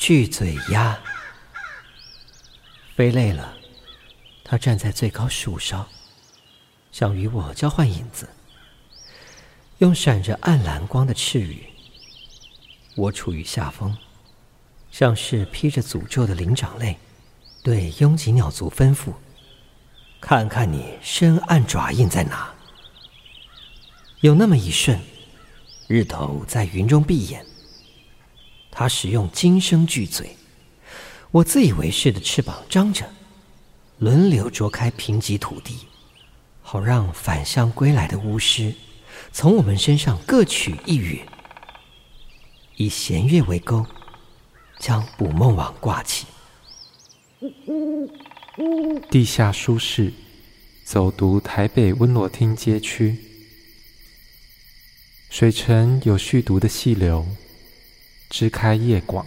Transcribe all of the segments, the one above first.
巨嘴鸭。飞累了，它站在最高树梢，想与我交换影子，用闪着暗蓝光的翅羽。我处于下风，像是披着诅咒的灵长类，对拥挤鸟族吩咐：“看看你深暗爪印在哪。”有那么一瞬，日头在云中闭眼。他使用金声巨嘴，我自以为是的翅膀张着，轮流啄开贫瘠土地，好让返乡归来的巫师从我们身上各取一羽，以弦乐为钩，将捕梦网挂起。地下书室，走读台北温罗厅街区。水城有续读的细流，枝开夜广。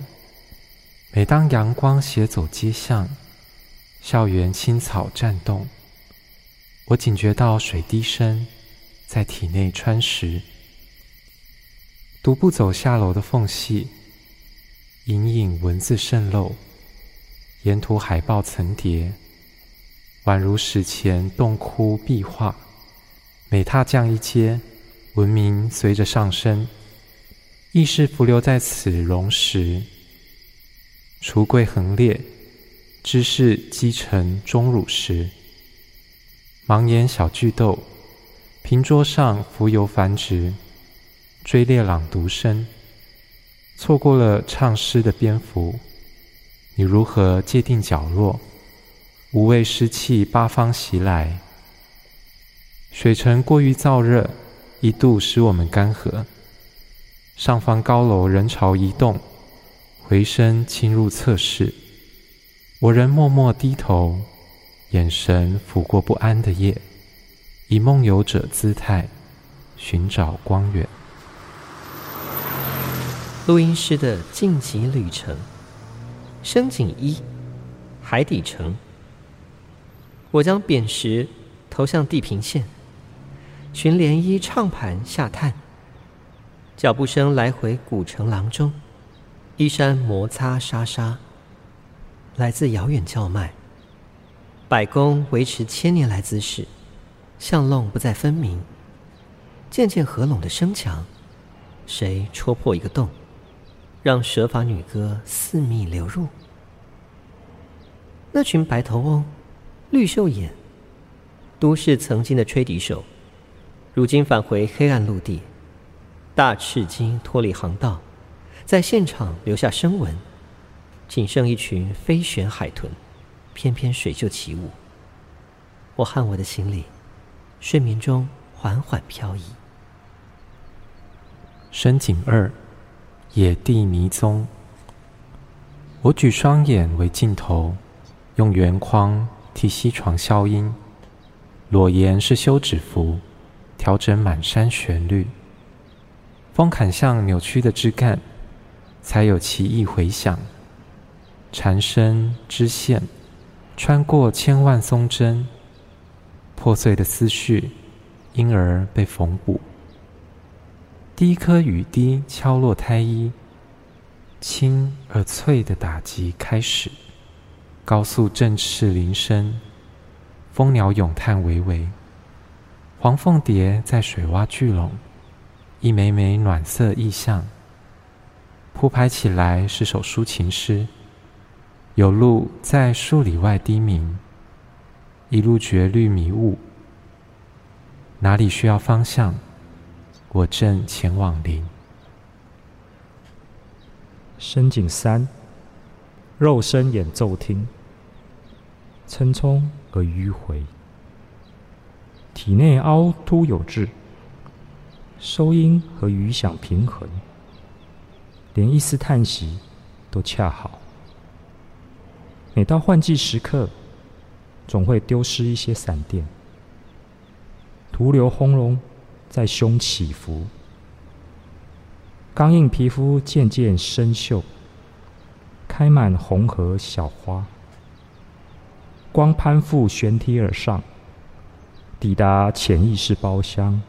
每当阳光斜走街巷，校园青草颤动，我警觉到水滴声在体内穿石。独步走下楼的缝隙，隐隐文字渗漏，沿途海报层叠，宛如史前洞窟壁画。每踏降一阶。文明随着上升，意识浮流在此溶蚀。橱柜横列，知识积成钟乳石。盲眼小巨豆，平桌上浮游繁殖，追猎朗读声。错过了唱诗的蝙蝠，你如何界定角落？无畏湿气八方袭来，水城过于燥热。一度使我们干涸。上方高楼人潮移动，回声侵入侧室，我仍默默低头，眼神抚过不安的夜，以梦游者姿态寻找光源。录音师的晋级旅程，深井一，海底城。我将扁石投向地平线。寻涟漪唱盘下探，脚步声来回古城廊中，衣衫摩擦沙沙，来自遥远叫卖。百工维持千年来姿势，巷弄不再分明，渐渐合拢的声墙，谁戳破一个洞，让蛇发女歌四密流入？那群白头翁，绿袖眼，都市曾经的吹笛手。如今返回黑暗陆地，大赤鲸脱离航道，在现场留下声纹，仅剩一群飞旋海豚，翩翩水袖起舞。我和我的行李，睡眠中缓缓飘移。深井二，野地迷踪。我举双眼为镜头，用圆框替西床消音，裸颜是休止符。调整满山旋律，风砍向扭曲的枝干，才有奇异回响。缠身织线，穿过千万松针，破碎的思绪，因而被缝补。第一颗雨滴敲落胎衣，轻而脆的打击开始。高速振翅铃声，蜂鸟咏叹微微。黄凤蝶在水洼聚拢，一枚枚暖色意象，铺排起来是首抒情诗。有鹿在数里外低鸣，一路绝绿迷雾，哪里需要方向？我正前往林。深井三，肉身演奏厅，匆匆而迂回。体内凹凸有致，收音和余响平衡，连一丝叹息都恰好。每到换季时刻，总会丢失一些闪电，徒留轰隆在胸起伏，刚硬皮肤渐渐生锈，开满红荷小花，光攀附悬梯而上。抵达潜意识包厢，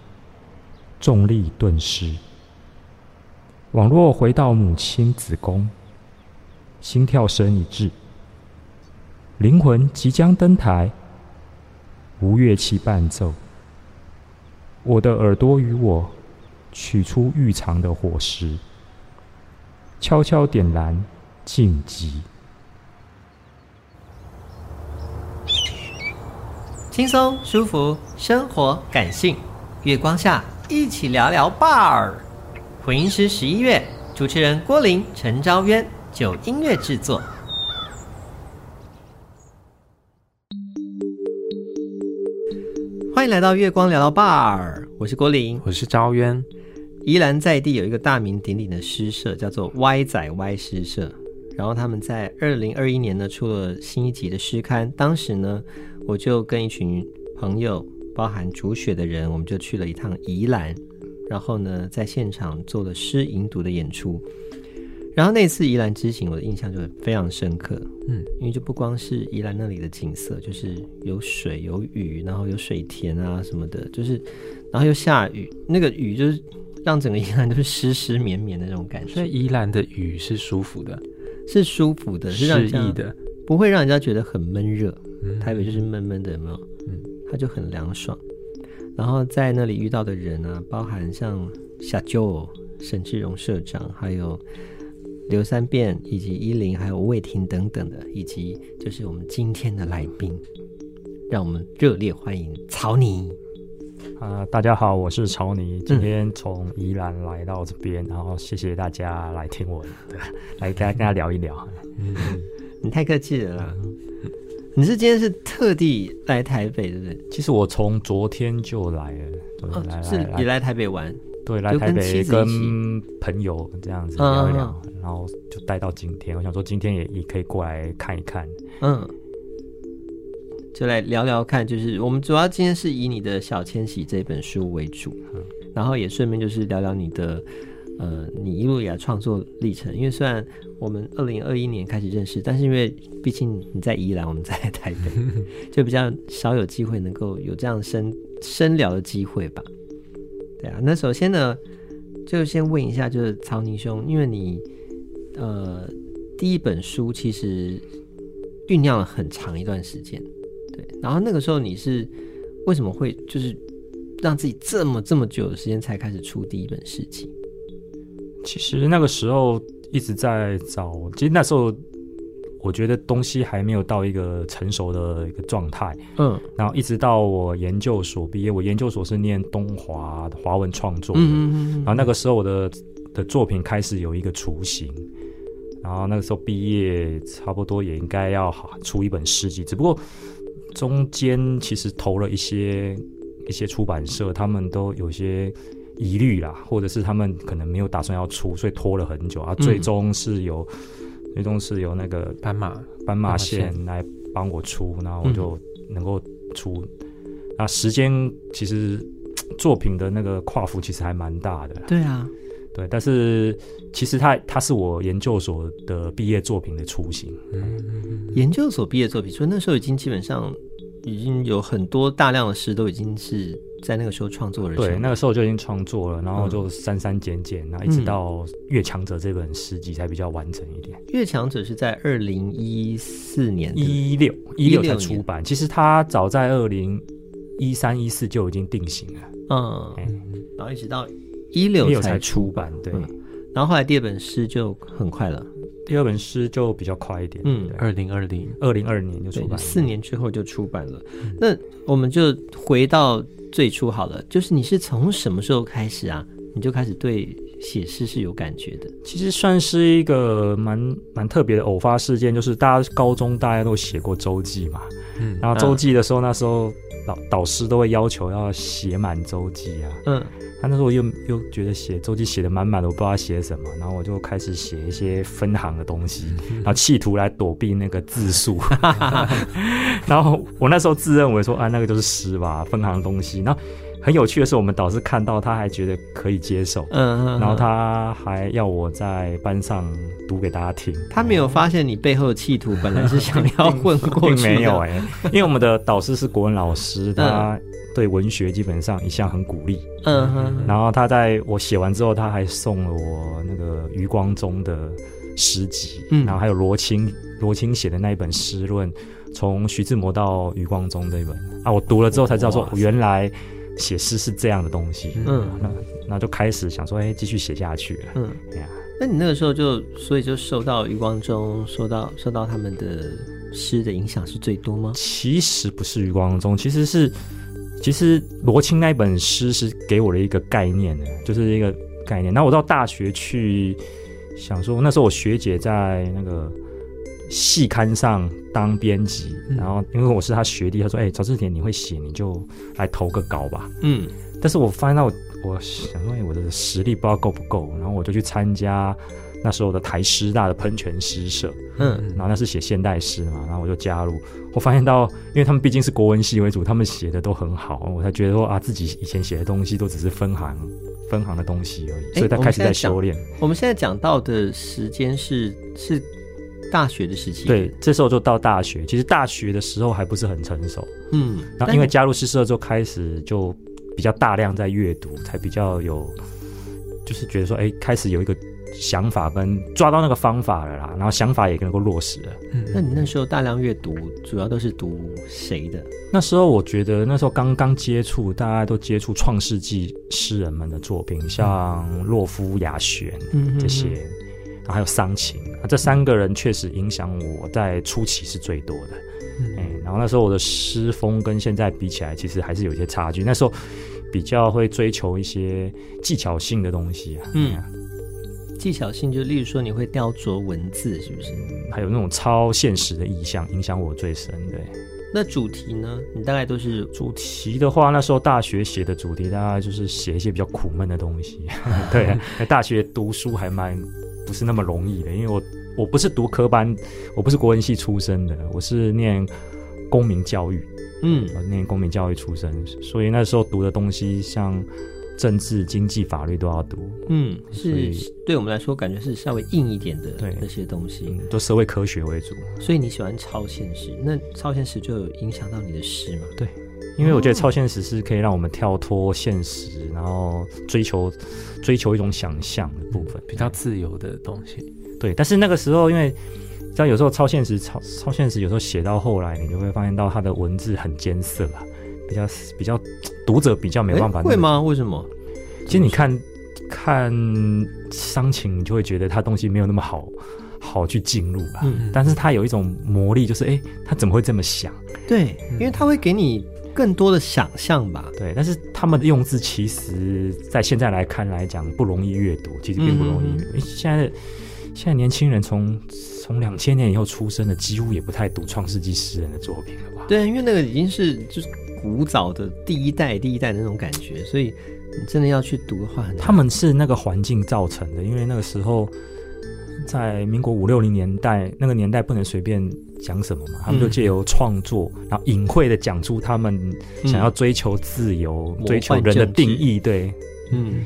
重力顿失。宛若回到母亲子宫，心跳声一致，灵魂即将登台，无乐器伴奏，我的耳朵与我取出预藏的火石，悄悄点燃晋级。轻松舒服，生活感性，月光下一起聊聊 BAR。混音师十一月，主持人郭林、陈昭渊，九音乐制作。欢迎来到月光聊聊 BAR，我是郭林，我是昭渊。宜兰在地有一个大名鼎鼎的诗社，叫做歪仔歪诗社。然后他们在二零二一年呢出了新一集的诗刊，当时呢。我就跟一群朋友，包含煮雪的人，我们就去了一趟宜兰，然后呢，在现场做了诗吟读的演出。然后那次宜兰之行，我的印象就非常深刻，嗯，因为就不光是宜兰那里的景色，就是有水有雨，然后有水田啊什么的，就是然后又下雨，那个雨就是让整个宜兰都是湿湿绵绵的那种感觉。所以宜兰的雨是舒服的，是舒服的，是适宜的，不会让人家觉得很闷热。台北就是闷闷的，有没有？嗯，它就很凉爽。然后在那里遇到的人啊，包含像小舅、沈志荣社长，还有刘三变，以及依林，还有魏婷等等的，以及就是我们今天的来宾，让我们热烈欢迎曹尼。啊、呃，大家好，我是曹尼，今天从宜兰来到这边，嗯、然后谢谢大家来听我，的，来跟跟大家聊一聊。嗯，你太客气了啦。你是今天是特地来台北，对不对？其实我从昨天就来了，对哦、来是也来台北玩，对，来台北跟朋友这样子聊一聊，嗯、然后就待到今天。我想说今天也也可以过来看一看，嗯，就来聊聊看。就是我们主要今天是以你的《小千禧》这本书为主，嗯、然后也顺便就是聊聊你的。呃，你一路以来创作历程，因为虽然我们二零二一年开始认识，但是因为毕竟你在宜兰，我们在台北，就比较少有机会能够有这样深深聊的机会吧。对啊，那首先呢，就先问一下，就是曹宁兄，因为你呃第一本书其实酝酿了很长一段时间，对，然后那个时候你是为什么会就是让自己这么这么久的时间才开始出第一本诗集？其实那个时候一直在找，其实那时候我觉得东西还没有到一个成熟的一个状态，嗯，然后一直到我研究所毕业，我研究所是念东华华文创作的，嗯嗯嗯，然后那个时候我的的作品开始有一个雏形，然后那个时候毕业差不多也应该要出一本诗集，只不过中间其实投了一些一些出版社，他们都有些。疑虑啦，或者是他们可能没有打算要出，所以拖了很久啊。最终是由、嗯、最终是由那个斑马斑马线来帮我出，然后我就能够出。那、嗯、时间其实作品的那个跨幅其实还蛮大的。对啊，对，但是其实它它是我研究所的毕业作品的雏形。嗯，研究所毕业作品，所以那时候已经基本上已经有很多大量的诗都已经是。在那个时候创作的，对，那个时候就已经创作了，然后就删删减减，然后一直到《越强者》这本诗集才比较完整一点。《越强者》是在二零一四年一六一六才出版，其实它早在二零一三一四就已经定型了，嗯，嗯，然后一直到一六才出版，对，然后后来第二本诗就很快了。第二本诗就比较快一点，嗯，二零二零二零二零年就出版，四年之后就出版了。嗯、那我们就回到最初好了，就是你是从什么时候开始啊？你就开始对写诗是有感觉的？其实算是一个蛮蛮特别的偶发事件，就是大家高中大家都写过周记嘛，嗯，然后周记的时候，那时候导导师都会要求要写满周记啊，嗯。他那时候又又觉得写周记写的满满的，我不知道写什么，然后我就开始写一些分行的东西，然后企图来躲避那个字数。然后我那时候自认为说啊，那个就是诗吧，分行的东西。然后很有趣的是，我们导师看到他还觉得可以接受，嗯，然后他还要我在班上读给大家听。他没有发现你背后的企图，本来是想要混过去，并没有哎、欸，因为我们的导师是国文老师，他。对文学基本上一向很鼓励，嗯哼。然后他在我写完之后，他还送了我那个余光中的诗集，嗯，然后还有罗青罗青写的那一本诗论，从徐志摩到余光中这一本。啊，我读了之后才知道说，原来写诗是这样的东西，嗯，那那就开始想说，哎，继续写下去了，嗯，那你那个时候就所以就受到余光中，受到受到他们的诗的影响是最多吗？其实不是余光中，其实是其实罗青那一本诗是给我的一个概念的，就是一个概念。那我到大学去想说，那时候我学姐在那个系刊上当编辑，嗯、然后因为我是他学弟，他说：“哎、欸，曹志田你会写，你就来投个稿吧。”嗯，但是我发现到我。我想说，我的实力不知道够不够，然后我就去参加那时候的台师大的喷泉诗社，嗯，然后那是写现代诗嘛，然后我就加入。我发现到，因为他们毕竟是国文系为主，他们写的都很好，我才觉得说啊，自己以前写的东西都只是分行分行的东西而已，所以他开始在修炼。我们现在讲到的时间是是大学的时期，对，这时候就到大学。其实大学的时候还不是很成熟，嗯，然后因为加入诗社之后开始就。比较大量在阅读，才比较有，就是觉得说，哎，开始有一个想法跟抓到那个方法了啦，然后想法也能够落实了。嗯，那你那时候大量阅读，主要都是读谁的？那时候我觉得那时候刚刚接触，大家都接触创世纪诗人们的作品，像洛夫、雅璇这些，嗯、然后还有伤情，啊，这三个人确实影响我在初期是最多的。嗯，然后那时候我的诗风跟现在比起来，其实还是有一些差距。那时候比较会追求一些技巧性的东西啊。嗯，技巧性就例如说你会雕琢文字，是不是？还有那种超现实的意象，影响我最深。对，那主题呢？你大概都是主题的话，那时候大学写的主题大概就是写一些比较苦闷的东西。对，大学读书还蛮不是那么容易的，因为我。我不是读科班，我不是国文系出身的，我是念公民教育，嗯，我念公民教育出身，所以那时候读的东西像政治、经济、法律都要读，嗯，是对我们来说感觉是稍微硬一点的，对那些东西，都社会科学为主。所以你喜欢超现实，那超现实就有影响到你的诗吗？对，因为我觉得超现实是可以让我们跳脱现实，然后追求追求一种想象的部分，比较自由的东西。对，但是那个时候，因为像有时候超现实、超超现实，有时候写到后来，你就会发现到它的文字很艰涩啊，比较比较读者比较没办法。会吗？为什么？其实你看看伤情，你就会觉得他东西没有那么好好去进入吧。嗯。但是他有一种魔力，就是哎，他怎么会这么想？对，因为他会给你更多的想象吧。对，但是他们的用字，其实在现在来看来讲不容易阅读，其实并不容易阅读。嗯嗯。现在。现在年轻人从从两千年以后出生的，几乎也不太读创世纪诗人的作品了吧？对，因为那个已经是就是古早的第一代、第一代的那种感觉，所以你真的要去读的话很，他们是那个环境造成的。因为那个时候在民国五六零年代，那个年代不能随便讲什么嘛，他们就借由创作，嗯、然后隐晦的讲出他们想要追求自由、嗯、追求人的定义。对，嗯，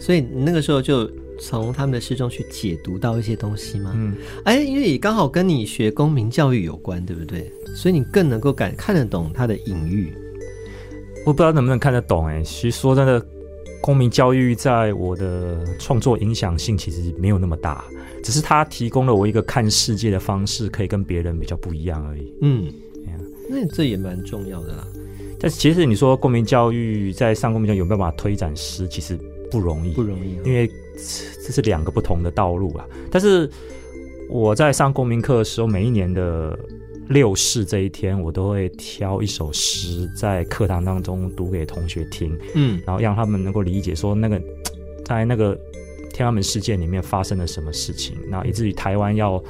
所以那个时候就。从他们的诗中去解读到一些东西吗？嗯，哎，因为也刚好跟你学公民教育有关，对不对？所以你更能够感看得懂他的隐喻。我不知道能不能看得懂，哎，其实说真的，公民教育在我的创作影响性其实没有那么大，只是他提供了我一个看世界的方式，可以跟别人比较不一样而已。嗯，那这也蛮重要的啦。但其实你说公民教育在上公民教育有没有办法推展诗，其实不容易，不容易，因为。这是两个不同的道路啊！但是我在上公民课的时候，每一年的六四这一天，我都会挑一首诗在课堂当中读给同学听，嗯，然后让他们能够理解说那个在那个天安门事件里面发生了什么事情，然后以至于台湾要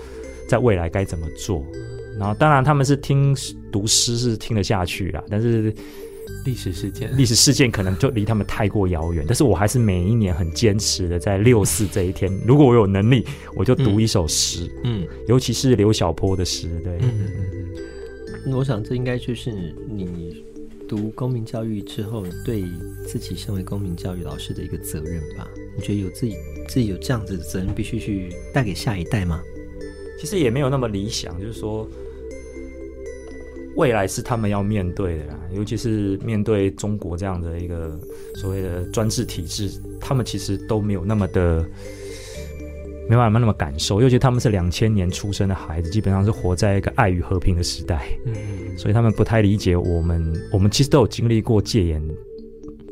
在未来该怎么做。然后当然他们是听读诗是听得下去啦，但是。历史事件，历史事件可能就离他们太过遥远，但是我还是每一年很坚持的，在六四这一天，如果我有能力，我就读一首诗，嗯，尤其是刘晓波的诗，对，嗯嗯嗯。我想这应该就是你读公民教育之后，对自己身为公民教育老师的一个责任吧？你觉得有自己自己有这样子的责任，必须去带给下一代吗？其实也没有那么理想，就是说。未来是他们要面对的啦，尤其是面对中国这样的一个所谓的专制体制，他们其实都没有那么的没办法那么感受，尤其他们是两千年出生的孩子，基本上是活在一个爱与和平的时代，嗯，所以他们不太理解我们。我们其实都有经历过戒严，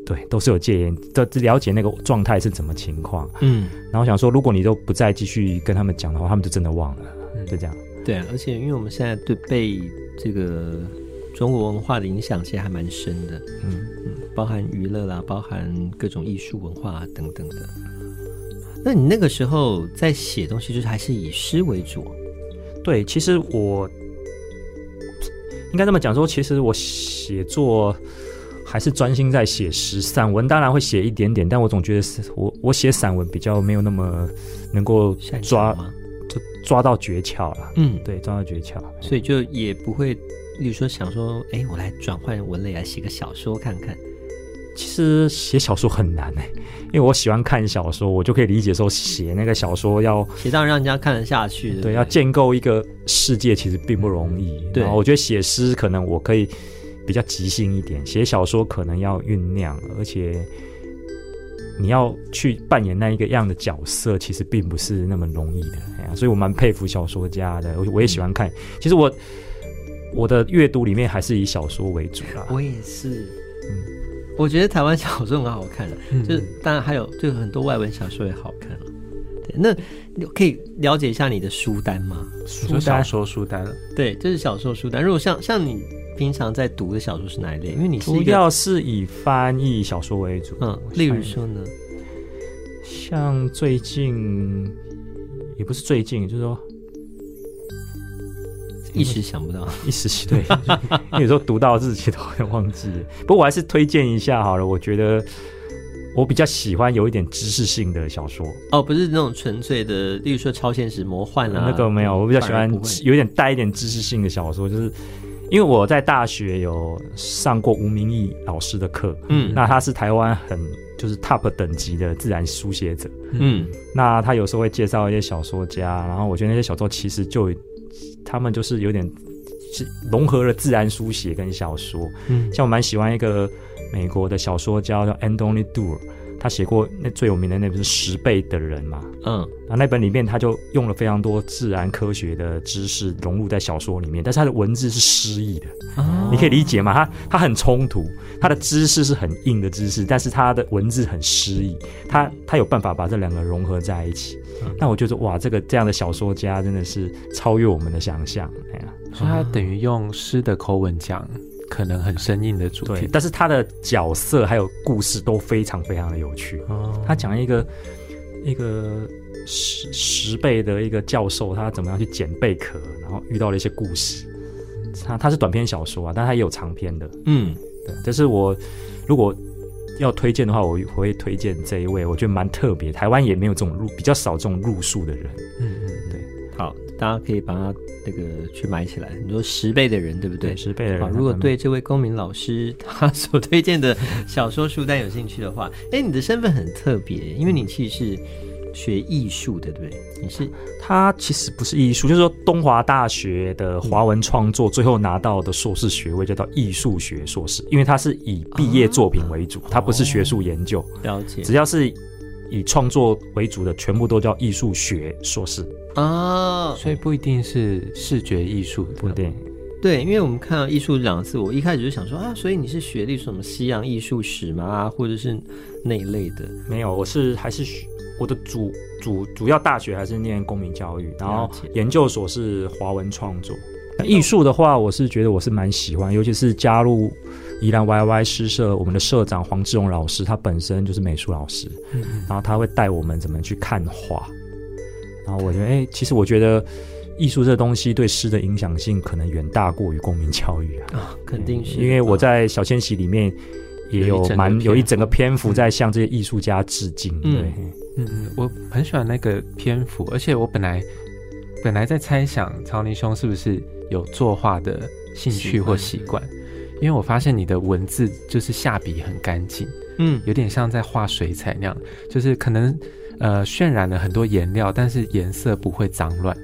对，都是有戒烟，都了解那个状态是怎么情况，嗯。然后想说，如果你都不再继续跟他们讲的话，他们就真的忘了，嗯就这样。对啊，而且因为我们现在对被这个中国文化的影响，其实还蛮深的，嗯嗯，包含娱乐啦，包含各种艺术文化等等的。那你那个时候在写东西，就是还是以诗为主？对，其实我应该这么讲说，其实我写作还是专心在写诗，散文当然会写一点点，但我总觉得是我我写散文比较没有那么能够抓。就抓到诀窍了，嗯，对，抓到诀窍，所以就也不会，例如说想说，哎，我来转换文类来写个小说看看。其实写小说很难哎，因为我喜欢看小说，我就可以理解说写那个小说要写到让人家看得下去，对，对，要建构一个世界其实并不容易。对，然后我觉得写诗可能我可以比较即兴一点，写小说可能要酝酿，而且。你要去扮演那一个样的角色，其实并不是那么容易的，哎呀，所以我蛮佩服小说家的。我我也喜欢看，其实我我的阅读里面还是以小说为主啦。我也是，嗯，我觉得台湾小说很好看，嗯，就是当然还有就很多外文小说也好看了。对，那可以了解一下你的书单吗？书单，小说书单，对，这，就是小说书单。如果像像你。平常在读的小说是哪一类？因为你主要是以翻译小说为主。嗯，例如说呢，像最近也不是最近，就是说一时想不到，一时对，有时候读到自己都会忘记。不过我还是推荐一下好了，我觉得我比较喜欢有一点知识性的小说。哦，不是那种纯粹的，例如说超现实魔幻啊，那个没有，我比较喜欢有一点带一点知识性的小说，就是。因为我在大学有上过吴明义老师的课，嗯，那他是台湾很就是 top 等级的自然书写者，嗯，那他有时候会介绍一些小说家，然后我觉得那些小说其实就他们就是有点是融合了自然书写跟小说，嗯，像我蛮喜欢一个美国的小说家叫 Anthony Doerr。他写过那最有名的那本是《十倍的人》嘛，嗯，然后那本里面他就用了非常多自然科学的知识融入在小说里面，但是他的文字是诗意的，哦，你可以理解吗？他他很冲突，他的知识是很硬的知识，但是他的文字很诗意，他他有办法把这两个融合在一起。嗯，那我觉得哇，这个这样的小说家真的是超越我们的想象，哎呀，所以他等于用诗的口吻讲。可能很生硬的主题，但是他的角色还有故事都非常非常的有趣。哦、他讲一个一个十十倍的一个教授，他怎么样去捡贝壳，然后遇到了一些故事。他他是短篇小说啊，但他也有长篇的。嗯，对。但是我如果要推荐的话，我我会推荐这一位，我觉得蛮特别。台湾也没有这种入比较少这种入数的人。嗯。好，大家可以把它那个去买起来，你说十倍的人对不对？十倍的人。好，如果对这位公民老师他所推荐的小说书单有兴趣的话，哎，你的身份很特别，因为你其实是学艺术的，对不对？你是他其实不是艺术，就是说东华大学的华文创作，最后拿到的硕士学位叫做艺术学硕士，因为他是以毕业作品为主，他不是学术研究。了解，只要是。以创作为主的全部都叫艺术学硕士啊，所以不一定是视觉艺术，不一定。对，因为我们看到艺术这两个字，我一开始就想说啊，所以你是学历什么西洋艺术史吗？或者是那一类的？没有，我是还是我的主主主要大学还是念公民教育，然后研究所是华文创作。艺术的话，我是觉得我是蛮喜欢，尤其是加入。宜兰 YY 诗社，我们的社长黄志荣老师，他本身就是美术老师，然后他会带我们怎么去看画，然后我觉得，哎、欸，其实我觉得艺术这东西对诗的影响性可能远大过于公民教育啊，哦、肯定是，因为我在小千禧里面也有蛮有一整个篇幅在向这些艺术家致敬，嗯、对，嗯。嗯，我很喜欢那个篇幅，而且我本来本来在猜想曹尼兄是不是有作画的兴趣或习惯。因为我发现你的文字就是下笔很干净，嗯，有点像在画水彩那样，就是可能呃渲染了很多颜料，但是颜色不会脏乱，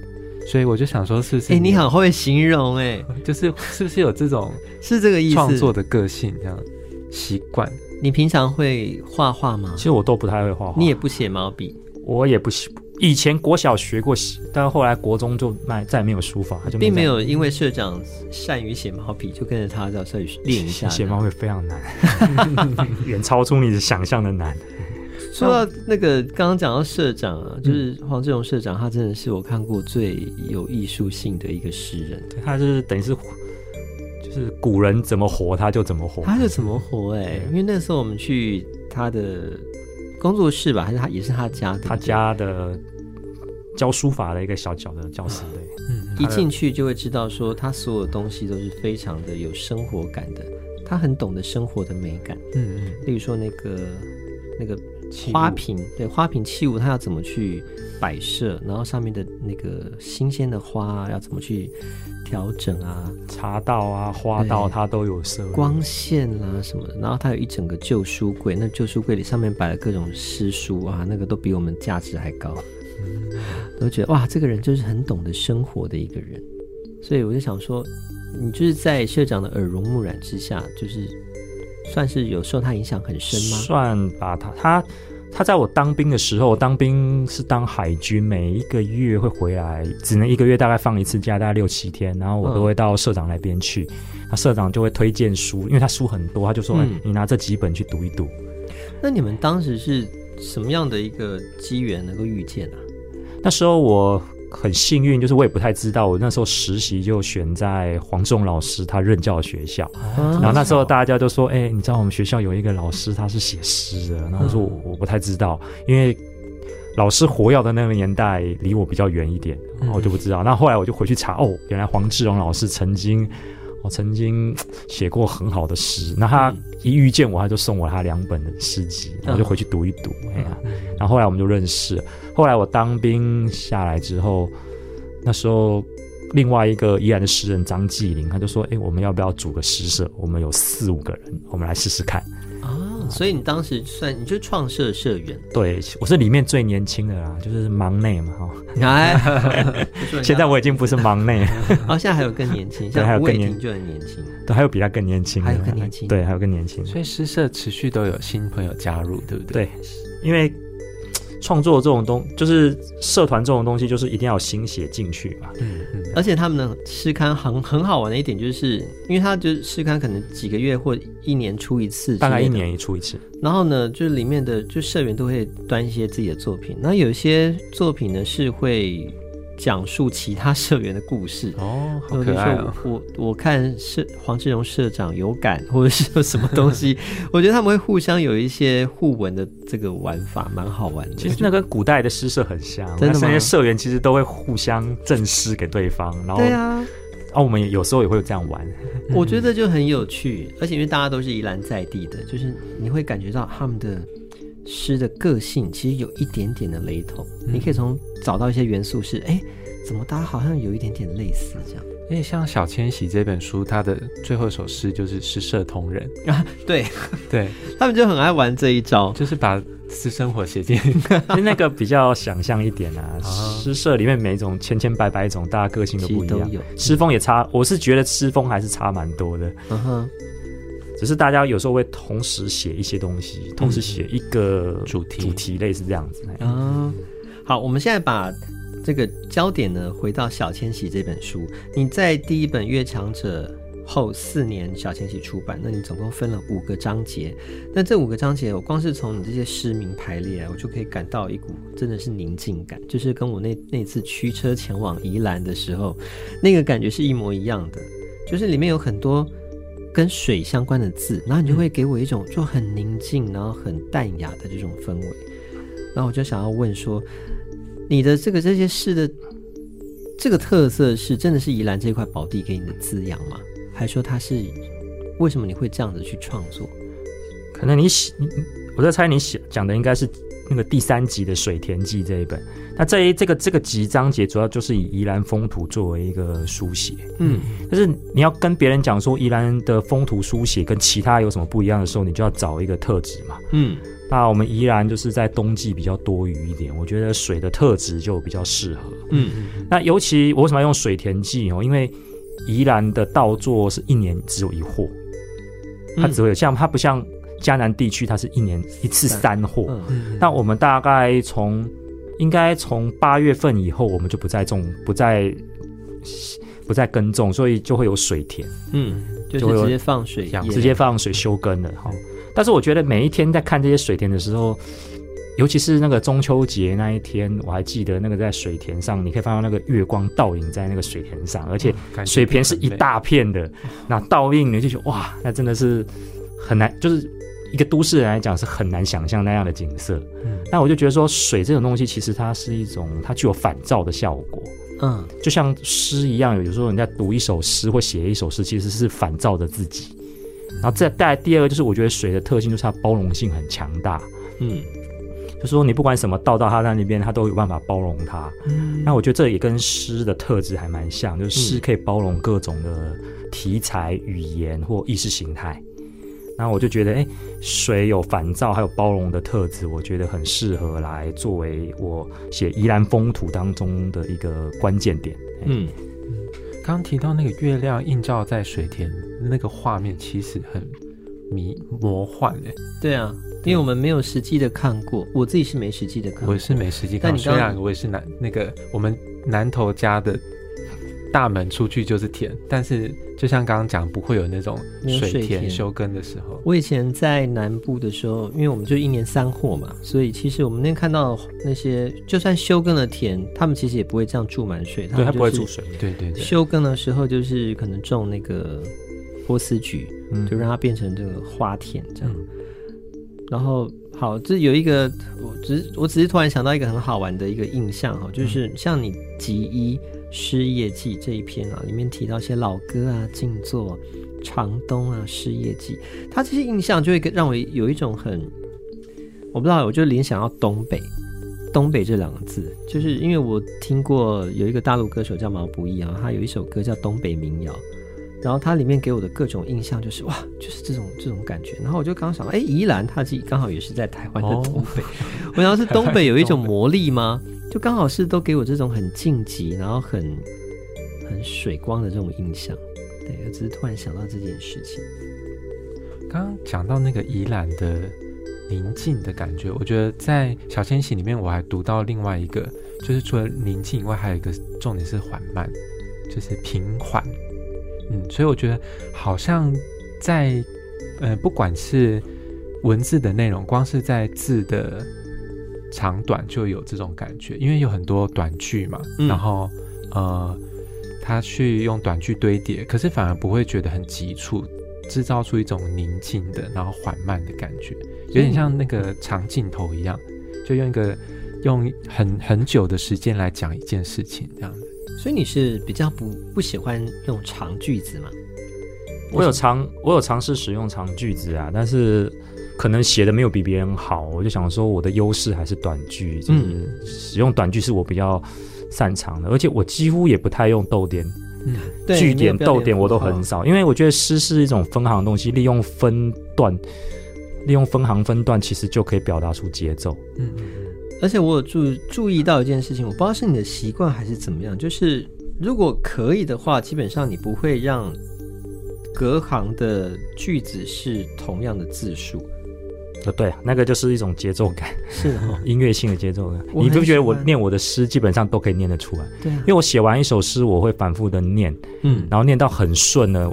所以我就想说是不是？哎、欸，你很会形容哎，就是是不是有这种 是这个意思？创作的个性这样习惯。你平常会画画吗？其实我都不太会画画，你也不写毛笔，我也不写，以前国小学过写，但后来国中就卖，再也没有书法，他就没并没有因为社长善于写毛笔，就跟着他到社里练一下。写毛笔非常难，远超出你的想象的难。说到那个刚刚讲到社长啊，就是黄志荣社长，他真的是我看过最有艺术性的一个诗人。对他就是等于是，就是古人怎么活他就怎么活，他就怎么活哎、欸。因为那时候我们去他的工作室吧，还是他也是他家的，他家的教书法的一个小小的教室。对，嗯，一进去就会知道说他所有东西都是非常的有生活感的，他很懂得生活的美感。嗯嗯，例如说那个那个。花瓶对花瓶器物，它要怎么去摆设？然后上面的那个新鲜的花要怎么去调整啊？茶道啊，花道它都有设光线啦、啊、什么的。然后它有一整个旧书柜，那旧书柜里上面摆了各种诗书啊，那个都比我们价值还高。嗯，都觉得哇，这个人就是很懂得生活的一个人。所以我就想说，你就是在社长的耳濡目染之下，就是。算是有受他影响很深吗？算吧，他他他在我当兵的时候，当兵是当海军，每一个月会回来，只能一个月大概放一次假，大概六七天，然后我都会到社长那边去，那、嗯、社长就会推荐书，因为他书很多，他就说：“嗯、你拿这几本去读一读。”那你们当时是什么样的一个机缘能够遇见啊？那时候我。很幸运，就是我也不太知道，我那时候实习就选在黄志荣老师他任教的学校，然后那时候大家都说：“哎、欸，你知道我们学校有一个老师他是写诗的。”然后我说我：“我不太知道，因为老师活跃的那个年代离我比较远一点，然后我就不知道。”那后来我就回去查，哦，原来黄志荣老师曾经。我曾经写过很好的诗，那他一遇见我，他就送我他两本的诗集，然后就回去读一读。哎呀，然后后来我们就认识。后来我当兵下来之后，那时候另外一个宜兰的诗人张继林，他就说：“哎、欸，我们要不要组个诗社？我们有四五个人，我们来试试看。”所以你当时算你就创社社员？对，我是里面最年轻的啦，就是忙内嘛哈。哎，现在我已经不是忙内了，哦，现在还有更年轻，像吴伟霆就很年轻，对，还有比他更年轻，还有更年轻，对，还有更年轻。所以诗社持续都有新朋友加入，对不对？对，因为。创作这种东，就是社团这种东西，就是一定要有心血进去嘛。嗯嗯。而且他们的诗刊很很好玩的一点，就是因为他就是诗刊可能几个月或一年出一次，大概一年一出一次。然后呢，就是里面的就社员都会端一些自己的作品，那有些作品呢是会。讲述其他社员的故事哦，好可爱哦！我我看社黄志荣社长有感，或者是有什么东西，我觉得他们会互相有一些互文的这个玩法，蛮好玩的。其实那跟古代的诗社很像，真的？那些社员其实都会互相赠诗给对方，然后对啊，啊，我们也有时候也会这样玩。我觉得就很有趣，而且因为大家都是宜兰在地的，就是你会感觉到他们的。诗的个性其实有一点点的雷同，嗯、你可以从找到一些元素是，哎，怎么大家好像有一点点类似这样？因为像小千禧这本书，它的最后一首诗就是诗社同人啊，对对，他们就很爱玩这一招，就是把私生活写进，其实那个比较想象一点啊。诗社里面每一种千千百百种，大家个性都不一样，诗风也差，我是觉得诗风还是差蛮多的。嗯哼。只是大家有时候会同时写一些东西，同时写一个主题，主题类似这样子。嗯，好，我们现在把这个焦点呢回到小千禧这本书。你在第一本《越强者》后四年，小千禧出版，那你总共分了五个章节。那这五个章节，我光是从你这些诗名排列，我就可以感到一股真的是宁静感，就是跟我那那次驱车前往宜兰的时候，那个感觉是一模一样的，就是里面有很多。跟水相关的字，然后你就会给我一种就很宁静，然后很淡雅的这种氛围。然后我就想要问说，你的这个这些诗的这个特色是真的是宜兰这块宝地给你的滋养吗？还是说它是为什么你会这样子去创作？可能你写，我在猜你写讲的应该是。那个第三集的《水田记》这一本，那这一这个这个集章节主要就是以宜兰风土作为一个书写，嗯，但是你要跟别人讲说宜兰的风土书写跟其他有什么不一样的时候，你就要找一个特质嘛，嗯，那我们宜兰就是在冬季比较多雨一点，我觉得水的特质就比较适合，嗯，那尤其我为什么要用《水田记》哦？因为宜兰的稻作是一年只有一获，它只会有像它不像。嘉南地区它是一年一次三获，那、嗯、我们大概从应该从八月份以后，我们就不再种，不再不再耕种，所以就会有水田。嗯，就是直接放水，直接放水休耕了哈。但是我觉得每一天在看这些水田的时候，尤其是那个中秋节那一天，我还记得那个在水田上，你可以看到那个月光倒影在那个水田上，而且水田是一大片的，那倒映你就觉得哇，那真的是很难，就是。一个都市人来讲是很难想象那样的景色，嗯，那我就觉得说水这种东西其实它是一种，它具有反照的效果，嗯，就像诗一样，有时候人家读一首诗或写一首诗，其实是反照着自己。然后再带来第二个就是，我觉得水的特性就是它包容性很强大，嗯，就是说你不管什么倒到它那边，它都有办法包容它。嗯，那我觉得这也跟诗的特质还蛮像，就是诗可以包容各种的题材、语言或意识形态。然后我就觉得，哎，水有烦躁还有包容的特质，我觉得很适合来作为我写宜兰风土当中的一个关键点。嗯，刚刚提到那个月亮映照在水田那个画面，其实很迷魔幻哎。对啊，因为我们没有实际的看过，我自己是没实际的看过，我是没实际看过。虽然我也是南那个我们南投家的。大门出去就是田，但是就像刚刚讲，不会有那种水田休耕的时候。我以前在南部的时候，因为我们就一年三货嘛，所以其实我们那看到那些就算休耕的田，他们其实也不会这样注满水，对，它不会注水。对对对，休耕的时候就是可能种那个波斯菊，嗯，就让它变成这个花田这样。嗯、然后好，这有一个，我只是我只是突然想到一个很好玩的一个印象哈，就是像你吉一。《失业记》这一篇啊，里面提到一些老歌啊、静坐、长冬啊、失业记，他这些印象就会让我有一种很，我不知道，我就联想到东北，东北这两个字，就是因为我听过有一个大陆歌手叫毛不易啊，他有一首歌叫《东北民谣》，然后它里面给我的各种印象就是哇，就是这种这种感觉，然后我就刚想到，哎，宜兰它自己刚好也是在台湾的东北，哦、我想是东北有一种魔力吗？就刚好是都给我这种很晋级，然后很很水光的这种印象。对，我只是突然想到这件事情。刚刚讲到那个宜兰的宁静的感觉，我觉得在小千禧里面我还读到另外一个，就是除了宁静以外，还有一个重点是缓慢，就是平缓。嗯，所以我觉得好像在呃，不管是文字的内容，光是在字的。长短就有这种感觉，因为有很多短句嘛，嗯、然后呃，他去用短句堆叠，可是反而不会觉得很急促，制造出一种宁静的，然后缓慢的感觉，有点像那个长镜头一样，就用一个用很很久的时间来讲一件事情这样子。所以你是比较不不喜欢用长句子吗？我有尝我有尝试使用长句子啊，但是。可能写的没有比别人好，我就想说我的优势还是短句，就是使用短句是我比较擅长的，而且我几乎也不太用逗点、嗯、句点、逗点我都很少，因为我觉得诗是一种分行的东西，利用分段，利用分行分段，其实就可以表达出节奏。嗯，而且我有注注意到一件事情，我不知道是你的习惯还是怎么样，就是如果可以的话，基本上你不会让隔行的句子是同样的字数。对啊，那个就是一种节奏感，是哦，音乐性的节奏感。你不觉得我念我的诗基本上都可以念得出来？对啊，因为我写完一首诗，我会反复的念，嗯，然后念到很顺了，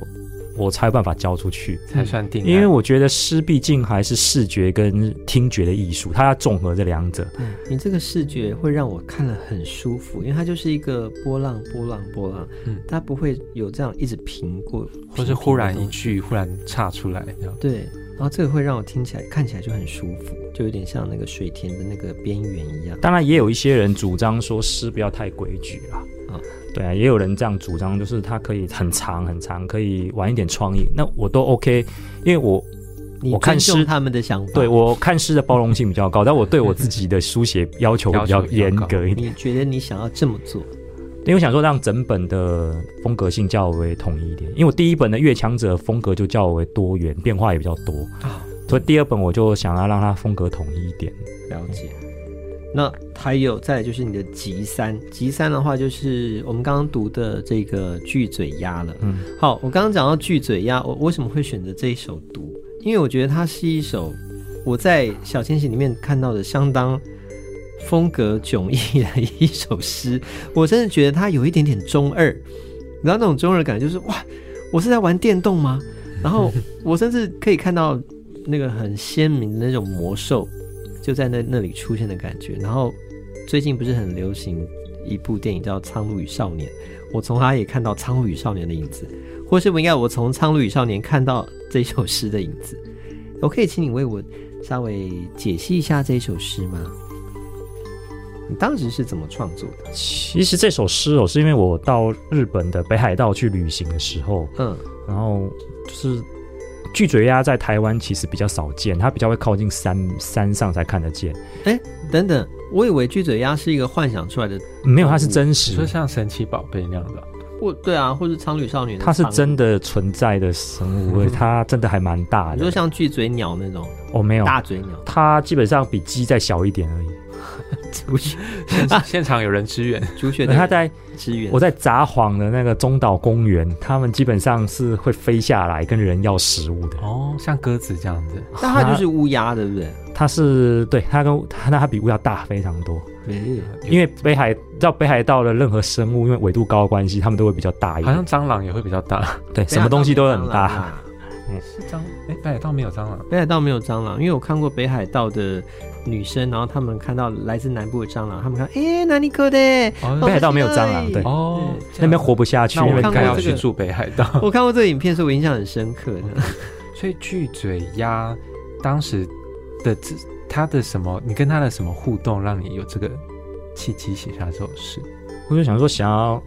我才有办法交出去，才算定。因为我觉得诗毕竟还是视觉跟听觉的艺术，它要综合这两者。对，你这个视觉会让我看了很舒服，因为它就是一个波浪，波浪，波浪，嗯，它不会有这样一直平过，或是忽然一句忽然岔出来，对。然后这个会让我听起来看起来就很舒服，就有点像那个水田的那个边缘一样。当然，也有一些人主张说诗不要太规矩啦。啊，对啊，也有人这样主张，就是它可以很长很长，可以玩一点创意。那我都 OK，因为我我看诗他们的想法，对我看诗的包容性比较高，但我对我自己的书写要求比较 严格一点。你觉得你想要这么做？因为我想说，让整本的风格性较为统一一点。因为我第一本的《越强者》风格就较为多元，变化也比较多啊。所以第二本我就想要让它风格统一一点。了解。那还有再就是你的集三，集三的话就是我们刚刚读的这个巨嘴鸭了。嗯，好，我刚刚讲到巨嘴鸭，我为什么会选择这一首读？因为我觉得它是一首我在小千禧里面看到的相当风格迥异的一首诗，我真的觉得它有一点点中二，然后那种中二感就是哇，我是在玩电动吗？然后 我甚至可以看到那个很鲜明的那种魔兽就在那那里出现的感觉。然后最近不是很流行一部电影叫《苍鹭与少年》，我从它也看到《苍鹭与少年》的影子，或是不应该我从《苍鹭与少年》看到这首诗的影子。我可以请你为我稍微解析一下这首诗吗？你当时是怎么创作的？其实这首诗哦，是因为我到日本的北海道去旅行的时候，嗯，然后就是巨嘴鸭在台湾其实比较少见，它比较会靠近山山上才看得见。哎，等等，我以为巨嘴鸭是一个幻想出来的，没有，它是真实，就像神奇宝贝那样的。或对啊，或是苍鹭少女，它是真的存在的生物，它真的还蛮大的，你说像巨嘴鸟那种？哦，没有，大嘴鸟，它基本上比鸡再小一点而已。朱雪，现场有人支援。朱雪，他在支援。我在札幌的那个中岛公园，他们基本上是会飞下来跟人要食物的。哦，像鸽子这样子。但它就是乌鸦，对不对？它是对，它跟它那它比乌鸦大非常多。没因为北海到北海道的任何生物，因为纬度高的关系，它们都会比较大一点。好像蟑螂也会比较大。对，什么东西都很大。嗯，是蟑？哎，北海道没有蟑螂。北海道没有蟑螂，因为我看过北海道的。女生，然后他们看到来自南部的蟑螂，他们看，哎，哪里可的？北海道没有蟑螂，对，哦，那边活不下去，那我应该要去住北海道。我看过这个影片，所以我印象很深刻的。所以巨嘴鸭当时的这他的什么？你跟他的什么互动，让你有这个契机写下这首诗？我就想说，想要，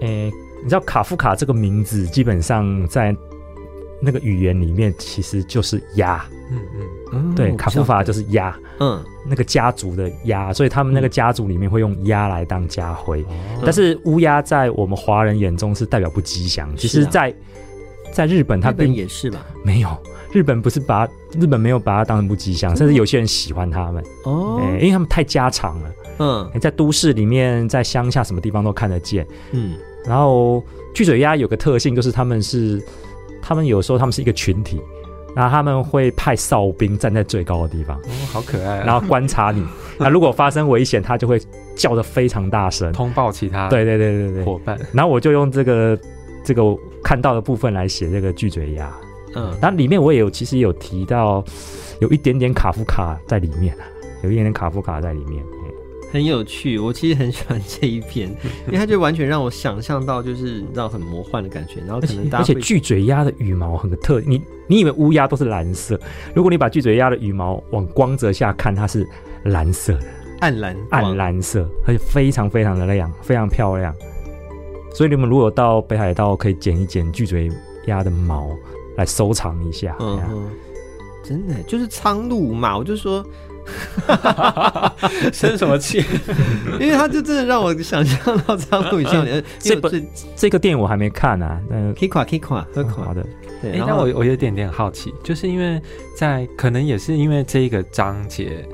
哎，你知道卡夫卡这个名字，基本上在那个语言里面其实就是鸭。嗯嗯。对，卡夫法就是鸭，嗯，那个家族的鸭，所以他们那个家族里面会用鸭来当家徽。嗯、但是乌鸦在我们华人眼中是代表不吉祥。其实在，在在日本，它并也是吧？没有，日本不是把日本没有把它当成不吉祥，甚至有些人喜欢他们哦，因为他们太家常了。嗯，在都市里面，在乡下什么地方都看得见。嗯，然后巨嘴鸭有个特性，就是他们是，他们有时候他们是一个群体。然后他们会派哨兵站在最高的地方，哦，好可爱啊！然后观察你，那如果发生危险，他就会叫的非常大声，通报其他对对对对对伙伴。然后我就用这个这个看到的部分来写这个巨嘴鸭，嗯，然后里面我也有其实有提到有一点点卡夫卡在里面，有一点点卡夫卡在里面。很有趣，我其实很喜欢这一篇，因为它就完全让我想象到，就是你知道很魔幻的感觉。然后可能大家而且巨嘴鸭的羽毛很特，你你以为乌鸦都是蓝色，如果你把巨嘴鸭的羽毛往光泽下看，它是蓝色的，暗蓝暗蓝色，而且非常非常的亮，非常漂亮。所以你们如果到北海道，可以剪一剪巨嘴鸭的毛来收藏一下。嗯，真的就是苍鹭嘛，我就说。生什么气？因为他就真的让我想象到苍鹭与少年。这本这个电影我还没看啊，嗯 Kika 喝垮的。对，那我我有点点好奇，就是因为在可能也是因为这一个章节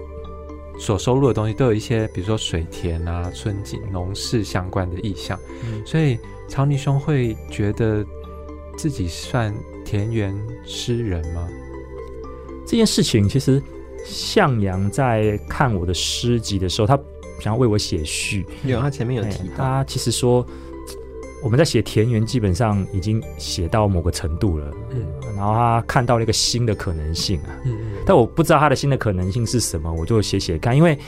所收录的东西都有一些，比如说水田啊、春景、农事相关的意象，嗯、所以曹尼兄会觉得自己算田园诗人吗？这件事情其实。向阳在看我的诗集的时候，他想要为我写序。有，他前面有提到，他其实说我们在写田园，基本上已经写到某个程度了。嗯，然后他看到了一个新的可能性啊。嗯嗯。但我不知道他的新的可能性是什么，我就写写看。因为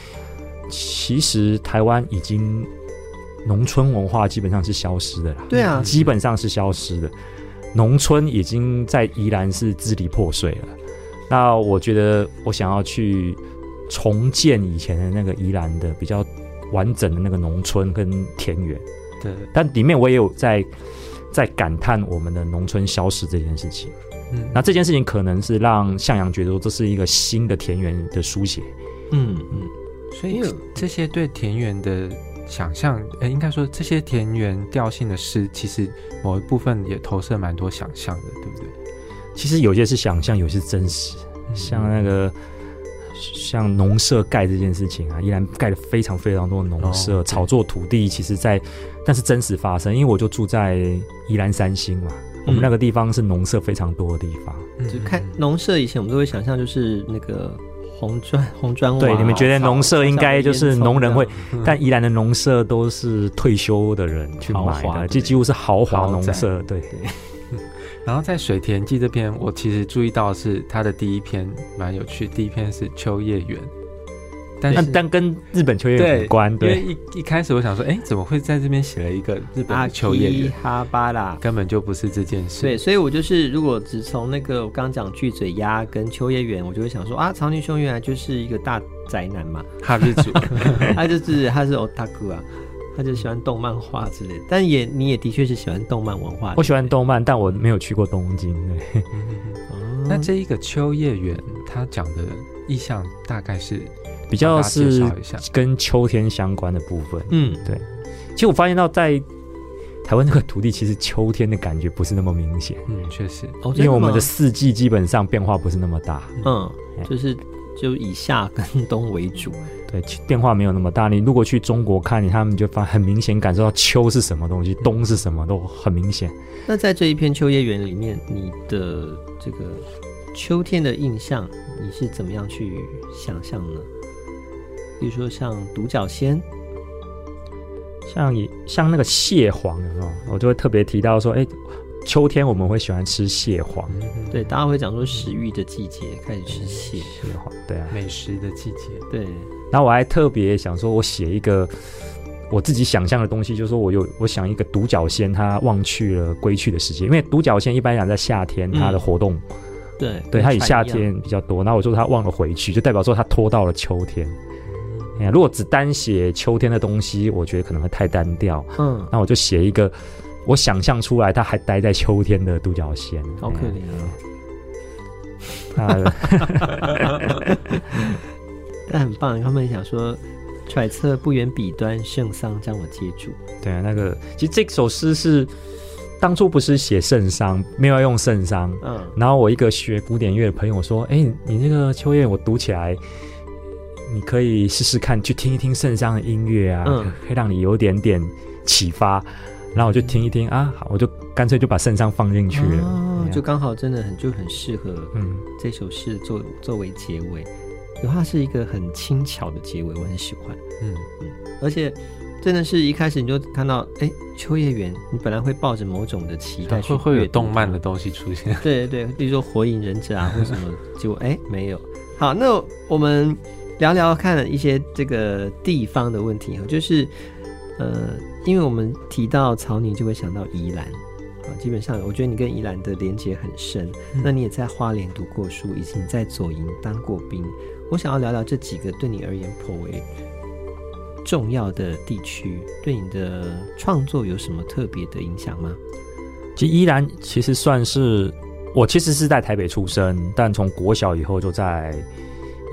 其实台湾已经农村文化基本上是消失的了。对啊，基本上是消失的。农村已经在宜兰是支离破碎了。那我觉得我想要去重建以前的那个宜兰的比较完整的那个农村跟田园，对。但里面我也有在在感叹我们的农村消失这件事情。嗯。那这件事情可能是让向阳觉得这是一个新的田园的书写。嗯嗯。所以这些对田园的想象，呃，应该说这些田园调性的诗，其实某一部分也投射蛮多想象的，对不对？其实有些是想象，有些是真实。像那个像农舍盖这件事情啊，依然盖了非常非常多农舍，炒作土地。其实在，在但是真实发生，因为我就住在宜兰三星嘛，嗯、我们那个地方是农舍非常多的地方。就看农舍以前，我们都会想象就是那个红砖 红砖瓦。对，你们觉得农舍应该就是农人会，但宜兰的农舍都是退休的人去买的，这几乎是豪华农舍。对对。然后在水田记这篇，我其实注意到是他的第一篇蛮有趣，第一篇是秋叶原。但但跟日本秋叶原有关，对，因为一一开始我想说，哎，怎么会在这边写了一个日本的秋叶原？哈巴拉根本就不是这件事。对，所以我就是如果只从那个我刚刚讲巨嘴鸭跟秋叶原，我就会想说啊，曹尼兄原来就是一个大宅男嘛，哈日族，他就是他是 otaku 啊，他就喜欢动漫画之类的。但也你也的确是喜欢动漫文化，我喜欢动漫，但我没有去过东京。那这一个秋叶原，他讲的意象大概是？比较是跟秋天相关的部分，嗯，对。其实我发现到在台湾这个土地，其实秋天的感觉不是那么明显，嗯，确实，因为我们的四季基本上变化不是那么大，嗯，就是就以夏跟冬为主，对，变化没有那么大。你如果去中国看，你他们就发很明显感受到秋是什么东西，冬是什么都很明显。那在这一片秋叶原里面，你的这个秋天的印象，你是怎么样去想象呢？比如说像独角仙，像像那个蟹黄，有没有？我就会特别提到说，哎，秋天我们会喜欢吃蟹黄，对，大家会讲说食欲的季节开始吃蟹蟹黄，对啊，美食的季节，对。然后我还特别想说，我写一个我自己想象的东西，就是说我有我想一个独角仙，它忘去了归去的时间，因为独角仙一般讲在夏天它的活动，嗯、对，对，它以夏天比较多。然后我说它忘了回去，就代表说它拖到了秋天。如果只单写秋天的东西，我觉得可能会太单调。嗯，那我就写一个我想象出来，他还待在秋天的独角仙，好可怜啊！但很棒，他们想说揣测不远彼端，圣桑将我接住。对啊，那个其实这首诗是当初不是写圣桑，没有用圣桑。嗯，然后我一个学古典乐的朋友说：“哎、欸，你那个秋叶我读起来。”你可以试试看，去听一听圣桑的音乐啊，嗯、可以让你有点点启发。然后我就听一听啊，好，我就干脆就把圣桑放进去了，就刚好真的很就很适合，嗯，这首诗作作为结尾，有它是一个很轻巧的结尾，我很喜欢，嗯嗯，而且真的是一开始你就看到，哎，秋叶原，你本来会抱着某种的期待，会会有动漫的东西出现，对 对对，比如说火影忍者啊或什么，结果哎没有。好，那我们。聊聊看一些这个地方的问题哈，就是，呃，因为我们提到草拟，就会想到宜兰啊。基本上，我觉得你跟宜兰的连结很深。嗯、那你也在花莲读过书，以及你在左营当过兵。我想要聊聊这几个对你而言颇为重要的地区，对你的创作有什么特别的影响吗？其实宜兰其实算是我其实是在台北出生，但从国小以后就在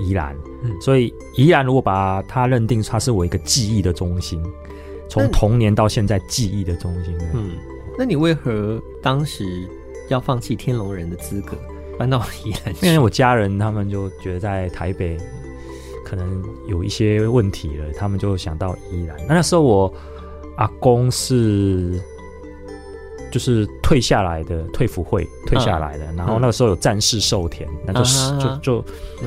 宜兰。所以宜兰如果把它认定它是我一个记忆的中心，从童年到现在记忆的中心。嗯，那你为何当时要放弃天龙人的资格，搬到宜兰？因为我家人他们就觉得在台北可能有一些问题了，他们就想到宜兰。那那时候我阿公是。就是退下来的退服会退下来的，嗯、然后那个时候有战士授田，嗯、那就是就就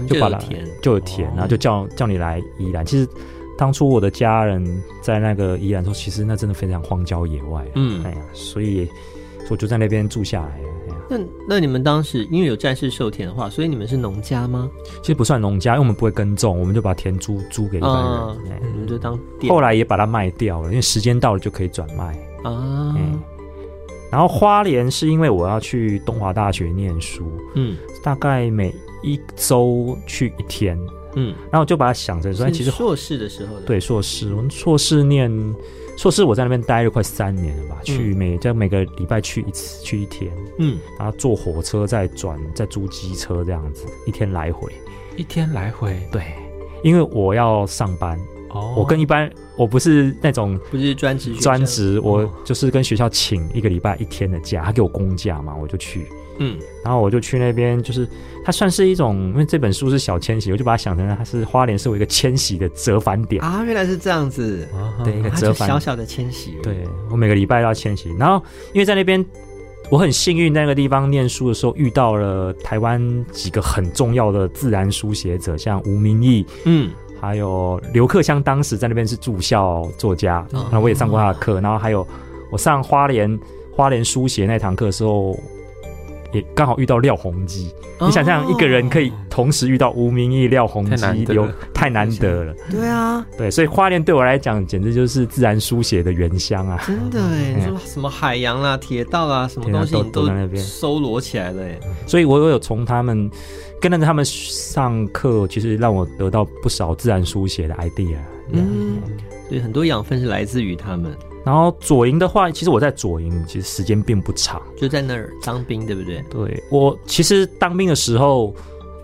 就把它就有田，然后就叫叫你来宜兰。其实当初我的家人在那个宜兰说，其实那真的非常荒郊野外，嗯，哎呀，所以我就在那边住下来。哎、那那你们当时因为有战士授田的话，所以你们是农家吗？其实不算农家，因为我们不会耕种，我们就把田租租给一般人，嗯哎、你们就当后来也把它卖掉了，因为时间到了就可以转卖啊。哎。然后花莲是因为我要去东华大学念书，嗯，大概每一周去一天，嗯，然后我就把它想成说，其实硕士的时候，对硕士，我们硕士念硕士，我在那边待了快三年了吧，嗯、去每在每个礼拜去一次，去一天，嗯，然后坐火车再转，再租机车这样子，一天来回，一天来回，对，因为我要上班。哦，我跟一般我不是那种不是专职专职，我就是跟学校请一个礼拜一天的假，他给我公假嘛，我就去。嗯，然后我就去那边，就是它算是一种，因为这本书是小迁徙，我就把它想成它是花莲是我一个迁徙的折返点。啊，原来是这样子，对，一个折返。小小的迁徙。对，我每个礼拜要迁徙，然后因为在那边我很幸运，在那个地方念书的时候遇到了台湾几个很重要的自然书写者，像吴明益，嗯，还有刘克襄，当时在那边是住校作家，然后我也上过他的课，然后还有我上花莲花莲书写那堂课的时候。也刚好遇到廖鸿基，哦，你想象一个人可以同时遇到吴明义、廖鸿基，有太难得了。对啊，对，所以花莲对我来讲简直就是自然书写的原乡啊！真的哎，你说什么海洋啦、铁道啦，什么东西都在那边收罗起来了哎。所以我有从他们跟着他们上课，其实让我得到不少自然书写的 idea。嗯，所以很多养分是来自于他们。然后左营的话，其实我在左营其实时间并不长，就在那儿当兵，对不对？对，我其实当兵的时候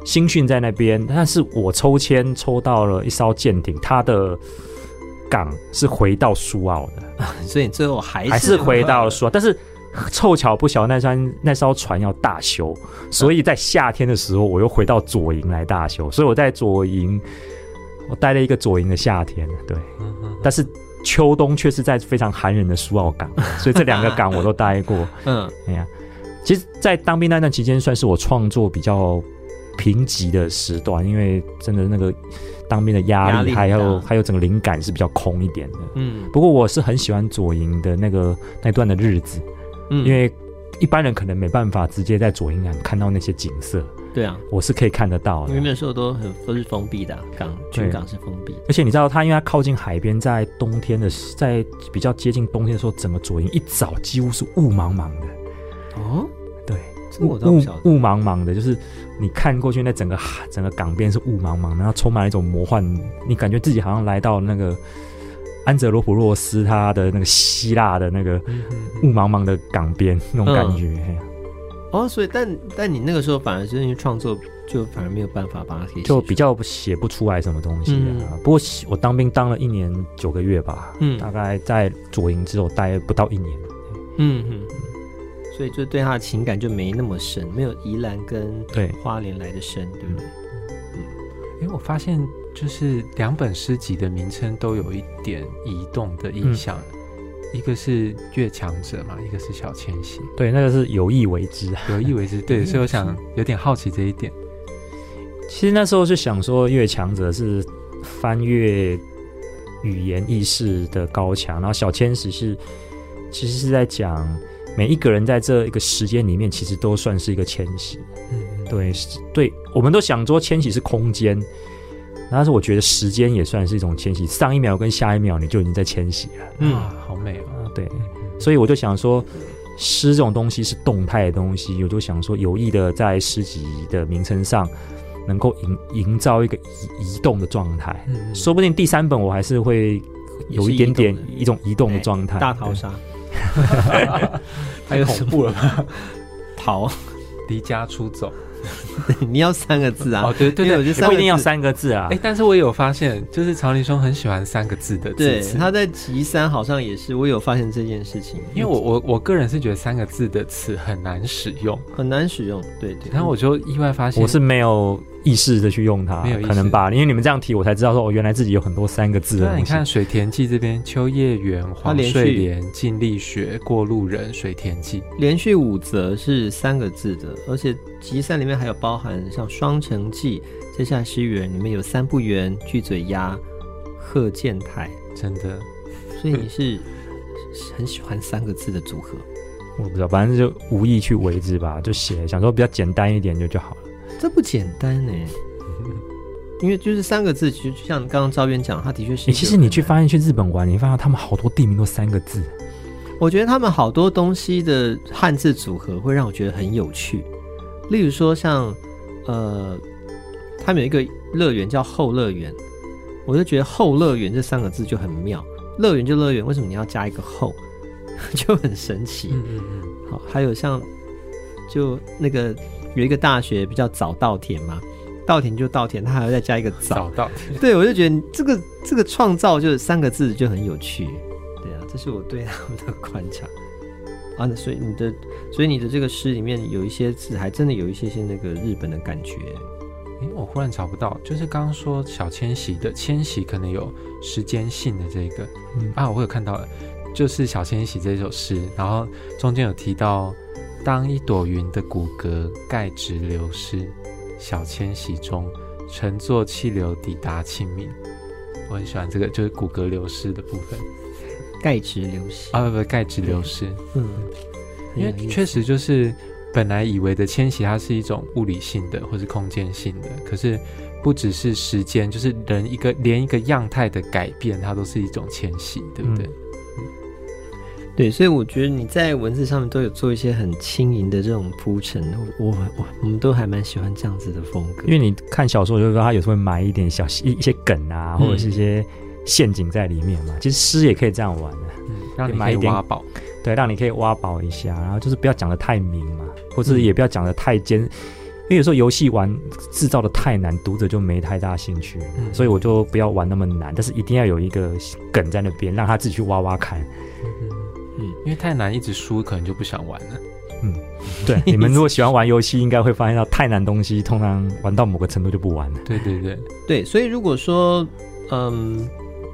新训在那边，但是我抽签抽到了一艘舰艇，它的港是回到苏澳的，所以最后还是还是回到了苏澳。但是凑巧不巧，那艘那艘船要大修，所以在夏天的时候我又回到左营来大修，所以我在左营我待了一个左营的夏天，对，但是。秋冬却是在非常寒冷的苏澳港，所以这两个港我都待过。嗯，哎呀，其实，在当兵那段期间，算是我创作比较贫瘠的时段，因为真的那个当兵的压力，还有还有整个灵感是比较空一点的。嗯，不过我是很喜欢左营的那个那段的日子，嗯，因为一般人可能没办法直接在左营港看到那些景色。对啊，我是可以看得到的。因为那时候都很都是封闭的、啊、港，全港是封闭。而且你知道，它因为它靠近海边，在冬天的，在比较接近冬天的时候，整个左营一早几乎是雾茫茫的。哦，对，雾雾雾茫茫的，就是你看过去，那整个海，整个港边是雾茫茫，然后充满了一种魔幻，你感觉自己好像来到那个安哲罗普洛斯他的那个希腊的那个雾茫茫的港边那种感觉。嗯哦，所以但但你那个时候反而是因为创作，就反而没有办法把它写，就比较写不出来什么东西啊。嗯、不过我当兵当了一年九个月吧，嗯，大概在左营之后待不到一年，嗯嗯，所以就对他的情感就没那么深，没有宜兰跟对。花莲来的深，对，对不对？嗯，因为我发现就是两本诗集的名称都有一点移动的意象。嗯一个是越强者嘛，一个是小迁徙，对，那个是有意为之，有意为之，对，所以我想有点好奇这一点。其实那时候是想说，越强者是翻越语言意识的高墙，然后小迁徙是其实是在讲每一个人在这一个时间里面，其实都算是一个迁徙。嗯，对，对，我们都想说迁徙是空间。但是我觉得时间也算是一种迁徙，上一秒跟下一秒你就已经在迁徙了。嗯！对，所以我就想说，诗这种东西是动态的东西，我就想说有意的在诗集的名称上能够营营造一个移移动的状态。嗯，说不定第三本我还是会有一点点一种移动的状态。大逃杀，太恐怖了吧？逃，离家出走。你要三个字啊？哦，对对对，我觉得不一定要三个字啊。哎，但是我有发现，就是曹林兄很喜欢三个字的字。对，他在集三好像也是，我有发现这件事情。因为我我我个人是觉得三个字的词很难使用，很难使用。对对。然后我就意外发现，我是没有意识的去用它，可能吧？因为你们这样提，我才知道说，哦原来自己有很多三个字的。那你看水田记这边，秋叶原、黄睡莲、尽力学、过路人、水田记，连续五则是三个字的，而且集散里面还有包含。像《双城记》，接下来诗园里面有三不圆、巨嘴鸭、贺建台，真的，所以你是很喜欢三个字的组合？我不知道，反正就无意去为之吧，就写想说比较简单一点就就好了。这不简单呢，因为就是三个字，其实就像刚刚赵渊讲，他的确是。其实你去发现去日本玩，你发现他们好多地名都三个字。我觉得他们好多东西的汉字组合会让我觉得很有趣，例如说像。呃，他们有一个乐园叫后乐园，我就觉得后乐园这三个字就很妙。乐园就乐园，为什么你要加一个后？就很神奇。嗯嗯嗯。好，还有像就那个有一个大学比较早稻田嘛，稻田就稻田，他还要再加一个早。稻田。对，我就觉得这个这个创造就是三个字就很有趣。对啊，这是我对他们的观察。啊，所以你的，所以你的这个诗里面有一些字，还真的有一些些那个日本的感觉。诶，我忽然找不到，就是刚刚说小迁徙的迁徙可能有时间性的这个，嗯啊，我有看到了，就是小迁徙这首诗，然后中间有提到当一朵云的骨骼钙质流失，小迁徙中乘坐气流抵达清明。我很喜欢这个，就是骨骼流失的部分。钙质流失啊，不不，钙质流失。嗯，因为确实就是本来以为的迁徙，它是一种物理性的或是空间性的，可是不只是时间，就是人一个连一个样态的改变，它都是一种迁徙，对不对？嗯，对，所以我觉得你在文字上面都有做一些很轻盈的这种铺陈，我我我我们都还蛮喜欢这样子的风格。因为你看小说，就是说他有时候会埋一点小一一些梗啊，或者是一些。陷阱在里面嘛，其实诗也可以这样玩的，嗯，让你可以挖宝，对，让你可以挖宝一下，然后就是不要讲的太明嘛，或者也不要讲的太尖，嗯，因为有时候游戏玩制造的太难，读者就没太大兴趣，嗯，所以我就不要玩那么难，但是一定要有一个梗在那边，让他自己去挖挖看，因为太难一直输，可能就不想玩了，嗯，对，你们如果喜欢玩游戏，应该会发现到太难东西，通常玩到某个程度就不玩了，对对对。对，所以如果说，嗯。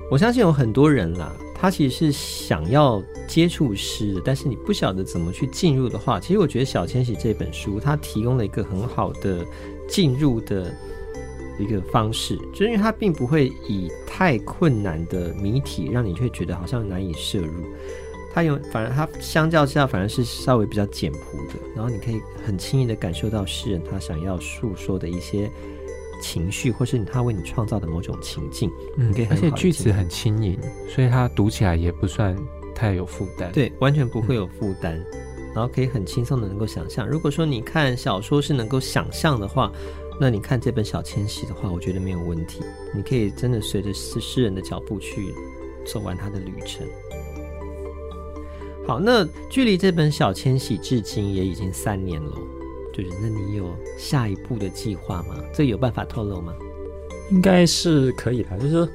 我相信有很多人啦，他其实是想要接触诗的，但是你不晓得怎么去进入的话，其实我觉得小千玺这本书它提供了一个很好的进入的一个方式，就是因为它并不会以太困难的谜题让你会觉得好像难以摄入，它有反而它相较之下反而是稍微比较简朴的，然后你可以很轻易的感受到诗人他想要诉说的一些。情绪，或是他为你创造的某种情境，嗯，而且句子很轻盈，所以他读起来也不算太有负担，对，完全不会有负担，嗯，然后可以很轻松的能够想象。如果说你看小说是能够想象的话，那你看这本小千徙的话，我觉得没有问题。你可以真的随着诗诗人的脚步去走完他的旅程。好，那距离这本小千禧至今也已经三年了。就是，那你有下一步的计划吗？这有办法透露吗？应该是可以的。就是说，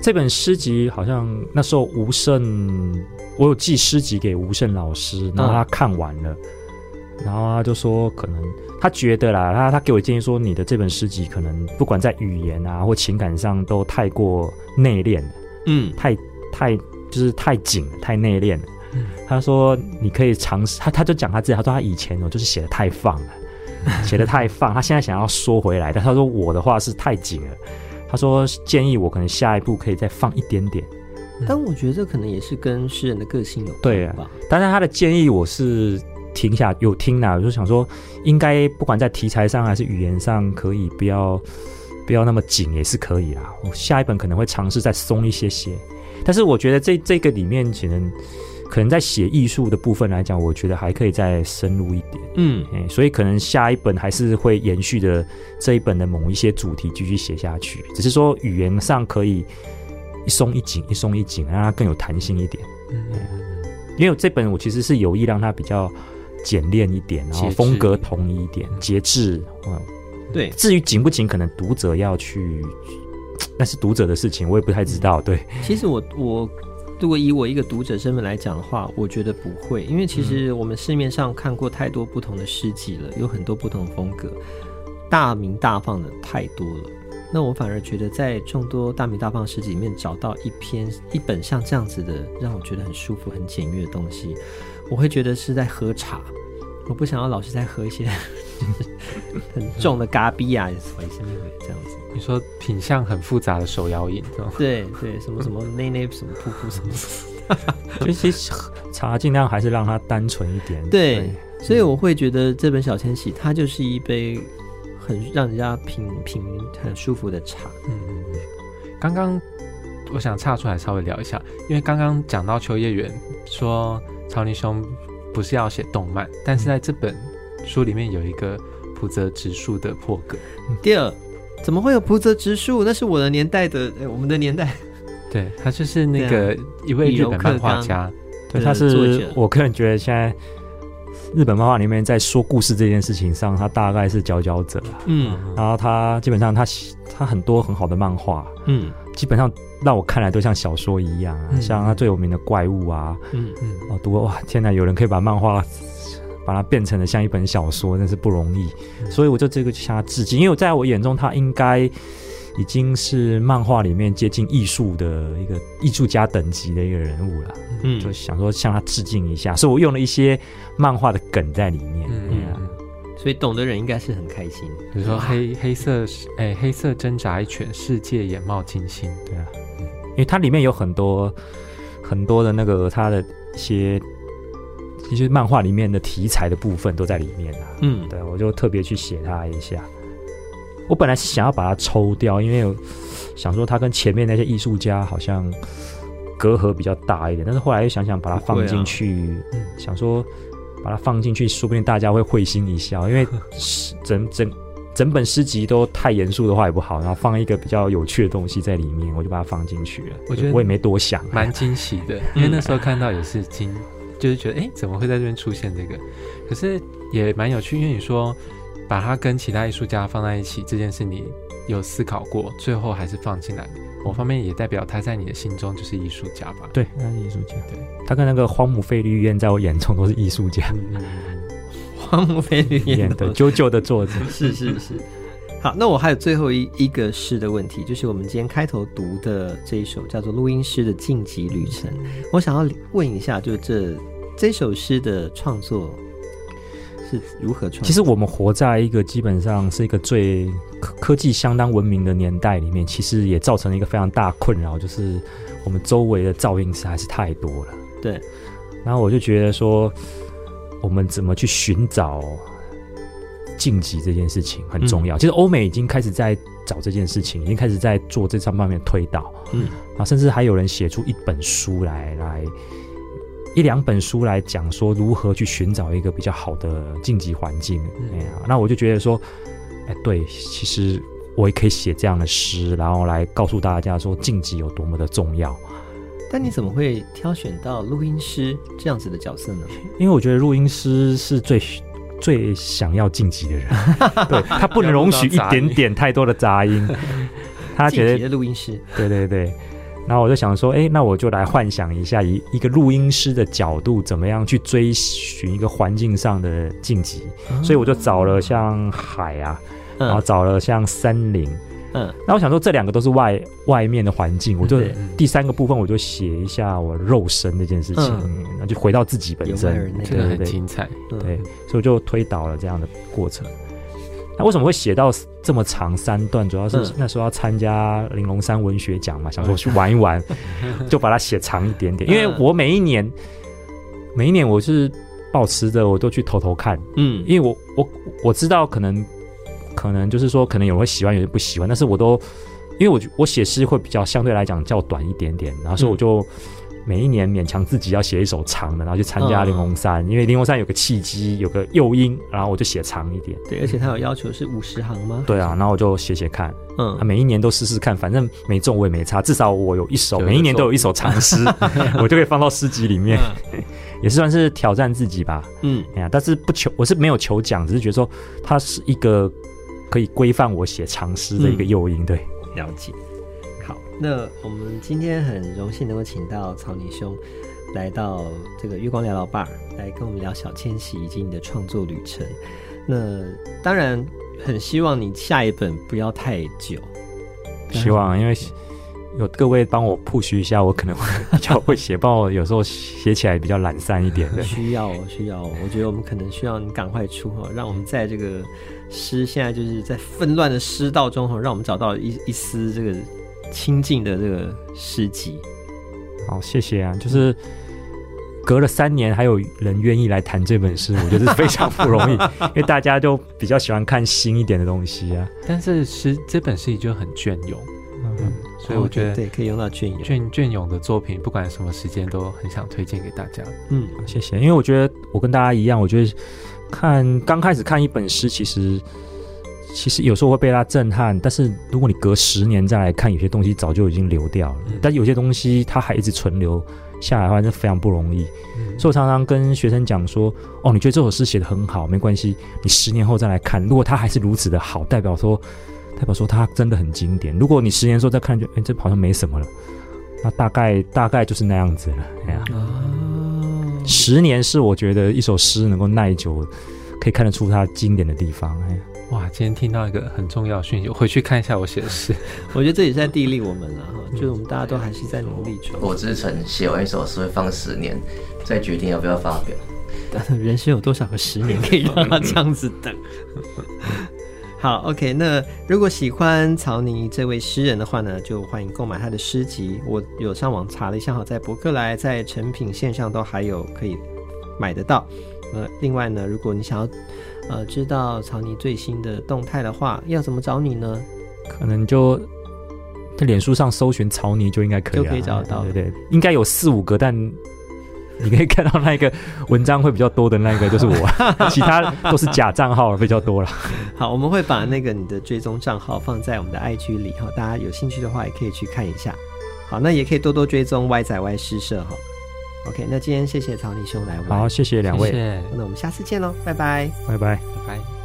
这本诗集好像那时候吴胜，我有寄诗集给吴胜老师，然后他看完了，嗯、然后他就说，可能他觉得啦，他他给我建议说，你的这本诗集可能不管在语言啊或情感上都太过内敛了，嗯，太太就是太紧，太内敛了。嗯、他说你可以尝试，他他就讲他自己，他说他以前哦就是写的太放了。写的太放，他现在想要缩回来，但他说我的话是太紧了。他说建议我可能下一步可以再放一点点，但我觉得这可能也是跟诗人的个性有关吧。对啊，但是他的建议我是停下有听啦，我就想说应该不管在题材上还是语言上，可以不要不要那么紧也是可以啦。我下一本可能会尝试再松一些些，但是我觉得这这个里面可能。可能在写艺术的部分来讲，我觉得还可以再深入一点。嗯，所以可能下一本还是会延续的这一本的某一些主题继续写下去，只是说语言上可以一松一紧，一松一紧，让它更有弹性一点。嗯，因为这本我其实是有意让它比较简练一点，然后风格统一一点，节制。嗯，对。至于紧不紧，可能读者要去，那是读者的事情，我也不太知道。对，其实我我。如果以我一个读者身份来讲的话，我觉得不会，因为其实我们市面上看过太多不同的诗集了，有很多不同的风格，大名大放的太多了。那我反而觉得在众多大名大放诗集里面找到一篇一本像这样子的，让我觉得很舒服、很简约的东西，我会觉得是在喝茶。我不想要老是在喝一些很重的嘎逼啊，什么什么这样子。你说品相很复杂的手摇饮，对对，什么什么内内什么瀑布什么，就其实茶尽量还是让它单纯一点。对，对所以我会觉得这本小千玺它就是一杯很让人家品品很舒服的茶。嗯嗯嗯。刚刚我想岔出来稍微聊一下，因为刚刚讲到秋叶原说草泥兄不是要写动漫，但是在这本书里面有一个浦泽直树的破格。第二。怎么会有浦泽直树？那是我的年代的，我们的年代。对，他就是那个一位日本漫画家。对，他是我个人觉得现在日本漫画里面在说故事这件事情上，他大概是佼佼者。嗯，然后他基本上他他很多很好的漫画，嗯，基本上让我看来都像小说一样啊，嗯、像他最有名的怪物啊，嗯嗯，哦，读哇，天哪，有人可以把漫画。把它变成了像一本小说，真是不容易，所以我就这个向他致敬。因为我在我眼中，他应该已经是漫画里面接近艺术的一个艺术家等级的一个人物了。嗯，就想说向他致敬一下，所以我用了一些漫画的梗在里面。嗯，嗯，所以懂的人应该是很开心。比如说黑黑色哎，黑色挣扎一拳，世界眼冒金星。对啊，因为它里面有很多很多的那个它的一些。其实漫画里面的题材的部分都在里面啊，嗯，对，我就特别去写它一下。我本来是想要把它抽掉，因为想说它跟前面那些艺术家好像隔阂比较大一点，但是后来又想想把它放进去，啊、想说把它放进去，说不定大家会会心一笑，因为整整整本诗集都太严肃的话也不好，然后放一个比较有趣的东西在里面，我就把它放进去了。我觉得我也没多想，蛮惊喜的，因为那时候看到也是惊。就是觉得，哎，怎么会在这边出现这个？可是也蛮有趣，因为你说把它跟其他艺术家放在一起这件事，你有思考过，最后还是放进来。某方面也代表他在你的心中就是艺术家吧？对，他是艺术家。对，他跟那个荒木飞吕彦在我眼中都是艺术家。嗯、荒木飞吕彦的啾啾的作者，是 是是。好，那我还有最后一一个诗的问题，就是我们今天开头读的这一首叫做《录音师的晋级旅程》，我想要问一下，就这这首诗的创作是如何创作？其实我们活在一个基本上是一个最科科技相当文明的年代里面，其实也造成了一个非常大困扰，就是我们周围的噪音实在是太多了。对，然后我就觉得说，我们怎么去寻找？晋级这件事情很重要。嗯、其实欧美已经开始在找这件事情，已经开始在做这上方面推导。嗯，啊，甚至还有人写出一本书来，来一两本书来讲说如何去寻找一个比较好的晋级环境。嗯、哎呀，那我就觉得说，哎，对，其实我也可以写这样的诗，然后来告诉大家说晋级有多么的重要。但你怎么会挑选到录音师这样子的角色呢？因为我觉得录音师是最。最想要晋级的人，对，他不能容许一点点太多的杂音。他觉得录音师，对对对。然后我就想说，哎，那我就来幻想一下，以一个录音师的角度，怎么样去追寻一个环境上的晋级。嗯、所以我就找了像海啊，嗯、然后找了像森林。嗯，那我想说，这两个都是外外面的环境，我就第三个部分我就写一下我肉身这件事情，那、嗯、就回到自己本身，这个很精彩，对，对，所以我就推导了这样的过程。那为什么会写到这么长三段？主要是那时候要参加玲珑山文学奖嘛，想说去玩一玩，就把它写长一点点。因为我每一年，每一年我是保持着我都去偷偷看，嗯，因为我我我知道可能。可能就是说，可能有人会喜欢，有人不喜欢。但是我都，因为我我写诗会比较相对来讲较短一点点，然后所以我就每一年勉强自己要写一首长的，然后去参加林龙三，嗯、因为林龙三有个契机，有个诱因，然后我就写长一点。对，而且他有要求是五十行吗？对啊，然后我就写写看，嗯，每一年都试试看，反正没中我也没差，至少我有一首，每一年都有一首长诗，我就可以放到诗集里面，嗯、也是算是挑战自己吧。嗯，哎呀，但是不求，我是没有求奖，只是觉得说它是一个。可以规范我写长诗的一个诱因，对，了解。好，那我们今天很荣幸能够请到草尼兄来到这个月光聊聊 Bar，来跟我们聊小千玺以及你的创作旅程。那当然很希望你下一本不要太久，希望因为。有各位帮我 push 一下，我可能会 比较会写，帮我有时候写起来比较懒散一点的。需要，需要，我觉得我们可能需要你赶快出哈，让我们在这个诗现在就是在纷乱的诗道中，让我们找到一一丝这个清静的这个诗集。好，谢谢啊，就是隔了三年还有人愿意来谈这本诗，我觉得是非常不容易，因为大家就比较喜欢看新一点的东西啊。但是诗这本诗就很隽永。嗯，所以我觉得对，可以用到隽永隽隽永的作品，不管什么时间都很想推荐给大家。嗯，谢谢。因为我觉得我跟大家一样，我觉得看刚开始看一本诗，其实其实有时候会被它震撼，但是如果你隔十年再来看，有些东西早就已经流掉了。嗯、但有些东西它还一直存留下来的话，是非常不容易。嗯、所以我常常跟学生讲说：“哦，你觉得这首诗写的很好，没关系，你十年后再来看，如果它还是如此的好，代表说。”代表说它真的很经典。如果你十年之后再看，就哎，这好像没什么了。那大概大概就是那样子了。哎呀，哦、十年是我觉得一首诗能够耐久可以看得出它经典的地方。哎，哇，今天听到一个很重要的讯息，我回去看一下我写的诗。我觉得这也是在砥砺我们了哈，就是我们大家都还是在努力中。果之城写完一首诗会放十年，再决定要不要发表。但 人生有多少个十年可以让他这样子等？好，OK。那如果喜欢曹尼这位诗人的话呢，就欢迎购买他的诗集。我有上网查了一下，好，在博客来、在成品线上都还有可以买得到。呃，另外呢，如果你想要呃知道曹尼最新的动态的话，要怎么找你呢？可能就在脸书上搜寻曹尼就应该可以，就可以找得到。对对对，应该有四五个，但。你可以看到那个文章会比较多的那个就是我，其他都是假账号比较多了。好，我们会把那个你的追踪账号放在我们的 IG 里哈，大家有兴趣的话也可以去看一下。好，那也可以多多追踪 Y 仔 Y 诗社哈。OK，那今天谢谢曹立兄来玩，好，谢谢两位，谢谢，那我们下次见喽，拜拜，拜拜，拜拜。